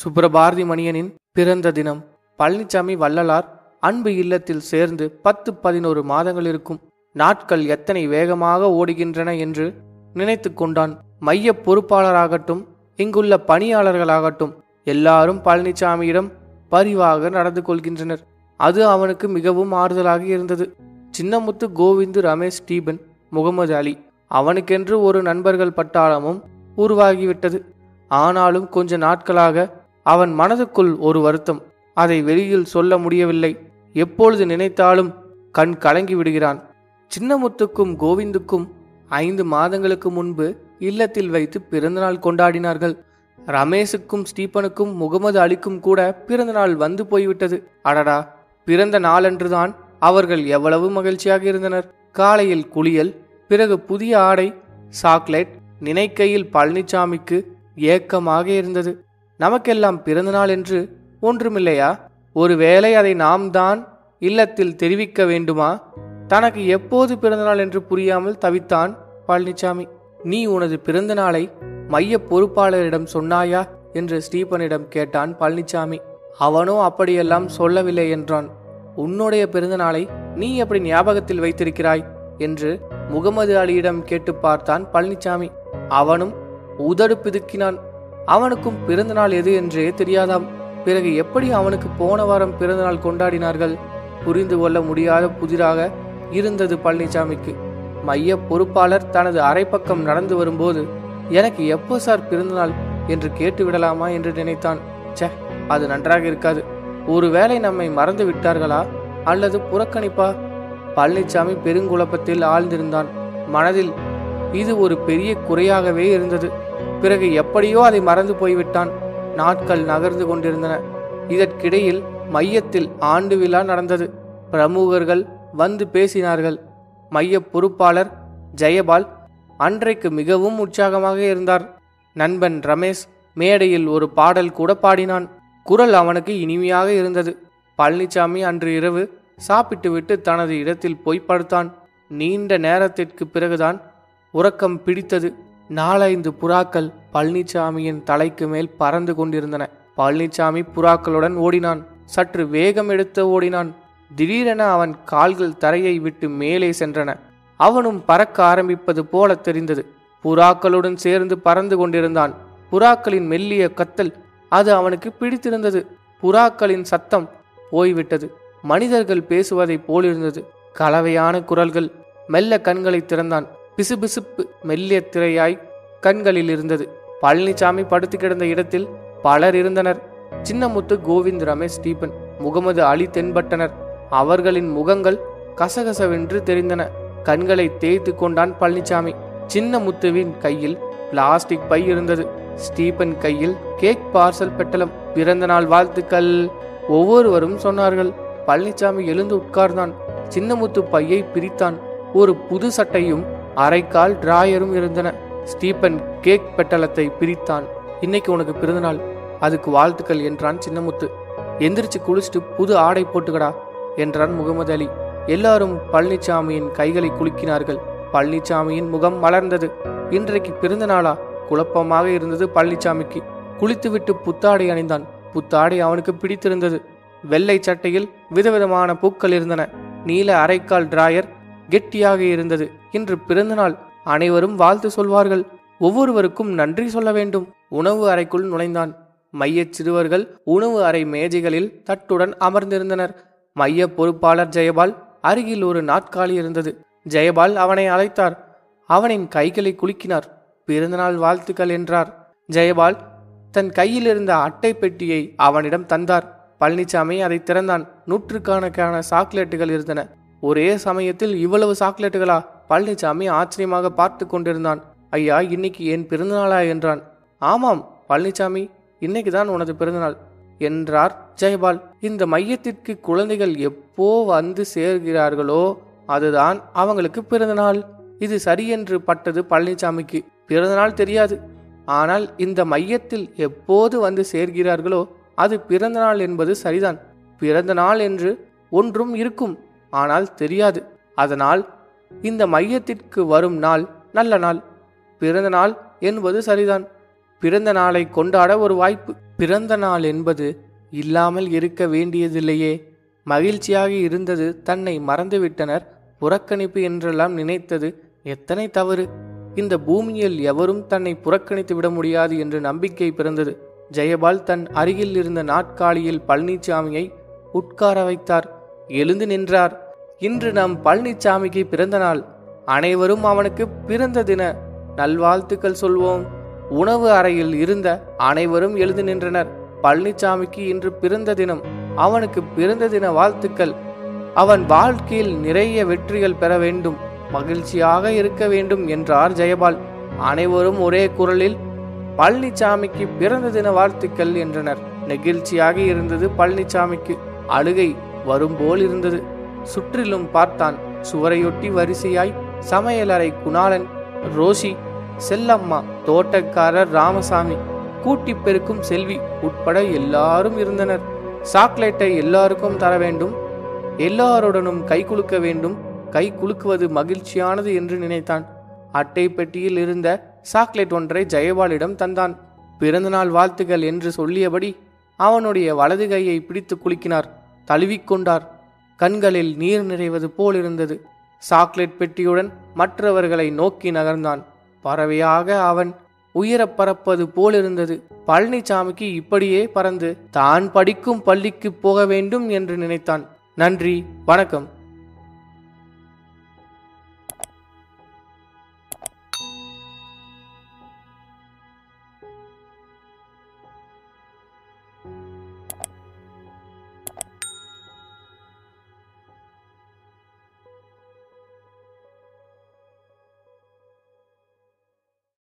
சுப்ரபாரதி மணியனின் பிறந்த தினம். பழனிசாமி வள்ளலார் அன்பு இல்லத்தில் சேர்ந்து பத்து பதினோரு மாதங்கள் இருக்கும் நாட்கள் எத்தனை வேகமாக ஓடுகின்றன என்று நினைத்து கொண்டான். மைய பொறுப்பாளராகட்டும் இங்குள்ள பணியாளர்களாகட்டும் எல்லாரும் பழனிசாமியிடம் பரிவாக நடந்து கொள்கின்றனர். அது அவனுக்கு மிகவும் ஆறுதலாக இருந்தது. சின்னமுத்து கோவிந்து ரமேஷ் ஸ்டீபன் முகமது அலி அவனுக்கென்று ஒரு நண்பர்கள் பட்டாளமும் உருவாகிவிட்டது. ஆனாலும் கொஞ்ச நாட்களாக அவன் மனதுக்குள் ஒரு வருத்தம். அதை வெளியில் சொல்ல முடியவில்லை. எப்பொழுது நினைத்தாலும் கண் கலங்கி விடுகிறான். சின்னமுத்துக்கும் கோவிந்துக்கும் ஐந்து மாதங்களுக்கு முன்பு இல்லத்தில் வைத்து பிறந்தநாள் கொண்டாடினார்கள். ரமேஷுக்கும் ஸ்டீபனுக்கும் முகமது அலிக்கும் கூட பிறந்தநாள் வந்து போய்விட்டது. அடடா பிறந்த நாளன்றுதான் அவர்கள் எவ்வளவு மகிழ்ச்சியாக இருந்தனர். காலையில் குளியல் பிறகு புதிய ஆடை சாக்லேட் நினைக்கையில் பழனிசாமிக்கு ஏக்கமாக இருந்தது. நமக்கெல்லாம் பிறந்தநாள் என்று ஒன்றுமில்லையா? ஒருவேளை அதை நாம் தான் இல்லத்தில் தெரிவிக்க வேண்டுமா? தனக்கு எப்போது பிறந்தநாள் என்று புரியாமல் தவித்தான் பழனிசாமி நீ உனது பிறந்த நாளை மைய பொறுப்பாளரிடம் சொன்னாயா? என்று ஸ்டீபனிடம் கேட்டான் பழனிசாமி அவனோ அப்படியெல்லாம் சொல்லவில்லை என்றான். உன்னுடைய பிறந்த நாளை நீ எப்படி ஞாபகத்தில் வைத்திருக்கிறாய்? என்று முகமது அலியிடம் கேட்டு பார்த்தான் பழனிசாமி அவனும் உதடு பிதுக்கினான். அவனுக்கும் பிறந்தநாள் எது என்றே தெரியாதாம். பிறகு எப்படி அவனுக்கு போன வாரம் பிறந்தநாள் கொண்டாடினார்கள்? புரிந்து கொள்ள முடியாத புதிராக இருந்தது பழனிசாமிக்கு மைய பொறுப்பாளர் தனது அரைப்பக்கம் நடந்து வரும்போது எனக்கு எப்போ சார் பிறந்தநாள் என்று கேட்டு விடலாமா? என்று நினைத்தான். ச்சே அது நன்றாக இருக்காது. ஒருவேளை நம்மை மறந்து விட்டார்களா? அல்லது புறக்கணிப்பா? பழனிசாமி பெருங்குழப்பத்தில் ஆழ்ந்திருந்தான். மனதில் இது ஒரு பெரிய குறையாகவே இருந்தது. பிறகு எப்படியோ அதை மறந்து போய்விட்டான். நாட்கள் நகர்ந்து கொண்டிருந்தன. இதற்கிடையில் மையத்தில் ஆண்டு விழா நடந்தது. பிரமுகர்கள் வந்து பேசினார்கள். மைய பொறுப்பாளர் ஜெயபால் அன்றைக்கு மிகவும் உற்சாகமாக இருந்தார். நண்பன் ரமேஷ் மேடையில் ஒரு பாடல் கூட பாடினான். குரல் அவனுக்கு இனிமையாக இருந்தது. பழனிசாமி அன்று இரவு சாப்பிட்டுவிட்டு தனது இடத்தில் போய் படுத்தான். நீண்ட நேரத்திற்கு பிறகுதான் உறக்கம் பிடித்தது. நாலைந்து புறாக்கள் பழனிசாமியின் தலைக்கு மேல் பறந்து கொண்டிருந்தன. பழனிசாமி புறாக்களுடன் ஓடினான். சற்று வேகம் எடுத்து ஓடினான். திடீரென அவன் கால்கள் தரையை விட்டு மேலே சென்றன. அவனும் பறக்க ஆரம்பிப்பது போல தெரிந்தது. புறாக்களுடன் சேர்ந்து பறந்து கொண்டிருந்தான். புறாக்களின் மெல்லிய கத்தல் அது அவனுக்கு பிடித்திருந்தது. புறாக்களின் சத்தம் போய்விட்டது. மனிதர்கள் பேசுவதைப் போலிருந்தது. கலவையான குரல்கள் மெல்ல கண்களை திறந்தான். பிசுபிசுப்பு மெல்லிய திரையாய் கண்களில் இருந்தது. பழனிசாமி படுத்து கிடந்த இடத்தில் பலர் இருந்தனர். சின்னமுத்து கோவிந்த் ரமேஷ் ஸ்டீபன் முகமது அலி தென்பட்டனர். அவர்களின் முகங்கள் கசகசவென்று தெரிந்தன. கண்களை தேய்த்து கொண்டான் பழனிசாமி சின்ன முத்துவின் கையில் பிளாஸ்டிக் பை இருந்தது. ஸ்டீபன் கையில் கேக் பார்சல் பெட்டலம். பிறந்த நாள் வாழ்த்துக்கள். ஒவ்வொருவரும் சொன்னார்கள் பழனிசாமி எழுந்து உட்கார்ந்தான். சின்னமுத்து பையை பிரித்தான். ஒரு புது சட்டையும் அரைக்கால் டிராயரும் இருந்தன. ஸ்டீபன் கேக் பெட்டலத்தை பிரித்தான். இன்னைக்கு உனக்கு பிறந்தநாள். அதுக்கு வாழ்த்துக்கள் என்றான் சின்னமுத்து. எந்திரிச்சு குளிச்சுட்டு புது ஆடை போட்டுக்கடா என்றான் முகமது அலி. எல்லாரும் பழனிசாமியின் கைகளை குலுக்கினார்கள். பழனிசாமியின் முகம் மலர்ந்தது. இன்றைக்கு பிறந்த நாளா குழப்பமாக இருந்தது பழனிசாமிக்கு குளித்துவிட்டு புத்தாடை அணிந்தான். புத்தாடை அவனுக்கு பிடித்திருந்தது. வெள்ளை சட்டையில் விதவிதமான பூக்கள் இருந்தன. நீல அரைக்கால் டிராயர் கெட்டியாக இருந்தது இன்று பிறந்தநாள் அனைவரும் வாழ்த்து சொல்வார்கள். ஒவ்வொருவருக்கும் நன்றி சொல்ல வேண்டும். உணவு அறைக்குள் நுழைந்தான். மையச் சிறுவர்கள் உணவு அறை மேஜைகளில் தட்டுடன் அமர்ந்திருந்தனர். மைய பொறுப்பாளர் ஜெயபால் அருகில் ஒரு நாட்காலி இருந்தது. ஜெயபால் அவனை அழைத்தார். அவனின் கைகளை குலுக்கினார். பிறந்தநாள் வாழ்த்துக்கள் என்றார். ஜெயபால் தன் கையில் இருந்த அட்டை பெட்டியை அவனிடம் தந்தார். பழனிசாமி அதை திறந்தான். நூற்றுக்கணக்கான சாக்லேட்டுகள் இருந்தன. ஒரே சமயத்தில் இவ்வளவு சாக்லேட்டுகளா? பழனிசாமி ஆச்சரியமாக பார்த்து கொண்டிருந்தான். ஐயா இன்னைக்கு என் பிறந்தநாளா? என்றான். ஆமாம் பழனிசாமி இன்னைக்கு தான் உனது பிறந்தநாள். என்றார் ஜெயபால். இந்த மையத்திற்கு குழந்தைகள் எப்போ வந்து சேர்கிறார்களோ அதுதான் அவங்களுக்கு பிறந்தநாள். இது சரியென்று பட்டது பழனிசாமிக்கு பிறந்தநாள் தெரியாது. ஆனால் இந்த மையத்தில் எப்போது வந்து சேர்கிறார்களோ அது பிறந்தநாள் என்பது சரிதான். பிறந்தநாள் என்று ஒன்றும் இருக்கும். ஆனால் தெரியாது. அதனால் இந்த மையத்திற்கு வரும் நாள் நல்ல நாள். பிறந்த நாள் என்பது சரிதான். பிறந்த நாளை கொண்டாட ஒரு வாய்ப்பு. பிறந்த நாள் என்பது இல்லாமல் இருக்க வேண்டியதில்லையே. மகிழ்ச்சியாக இருந்தது தன்னை மறந்துவிட்டனர். புறக்கணிப்பு என்றெல்லாம் நினைத்தது எத்தனை தவறு. இந்த பூமியில் எவரும் தன்னை புறக்கணித்து விட முடியாது என்று நம்பிக்கை பிறந்தது. ஜெயபால் தன் அருகில் இருந்த நாட்காலியில் பழனிசாமியை உட்கார வைத்தார். எழுந்து நின்றார். இன்று நம் பழனிசாமிக்கு பிறந்த நாள் அனைவரும் அவனுக்கு பிறந்த தின நல்வாழ்த்துக்கள் சொல்வோம். உணவு அறையில் இருந்த அனைவரும் எழுந்து நின்றனர். பழனிசாமிக்கு இன்று பிறந்த தினம். அவனுக்கு பிறந்த தின வாழ்த்துக்கள். அவன் வாழ்க்கையில் நிறைய வெற்றிகள் பெற வேண்டும். மகிழ்ச்சியாக இருக்க வேண்டும் என்றார் ஜெயபால். அனைவரும் ஒரே குரலில் பழனிசாமிக்கு பிறந்த தின வாழ்த்துக்கள் என்றனர். நெகிழ்ச்சியாக இருந்தது பழனிசாமிக்கு அழுகை வரும்போல் இருந்தது. சுற்றிலும் பார்த்தான் சுவரையொட்டி வரிசையாய் சமையலறை குணாளன் ரோஷி செல்லம்மா தோட்டக்காரர் ராமசாமி கூட்டி பெருக்கும் செல்வி உட்பட எல்லாரும் இருந்தனர். சாக்லேட்டை எல்லாருக்கும் தர வேண்டும் எல்லாருடனும் கை குலுக்க வேண்டும் கை குலுக்குவது மகிழ்ச்சியானது என்று நினைத்தான். அட்டை பெட்டியில் இருந்த சாக்லேட் ஒன்றை ஜெயபாலிடம் தந்தான். பிறந்தநாள் வாழ்த்துகள் என்று சொல்லியபடி அவனுடைய வலது கையை பிடித்து குலுக்கினார். தழுவிக்கொண்டார். கண்களில் நீர் நிறைவது போல் இருந்தது சாக்லேட் பெட்டியுடன் மற்றவர்களை நோக்கி நகர்ந்தான். பறவையாக அவன் உயரப் பறப்பது போலிருந்தது. பழனிசாமிக்கு இப்படியே பறந்து தான் படிக்கும் பள்ளிக்கு போக வேண்டும் என்று நினைத்தான். நன்றி வணக்கம்.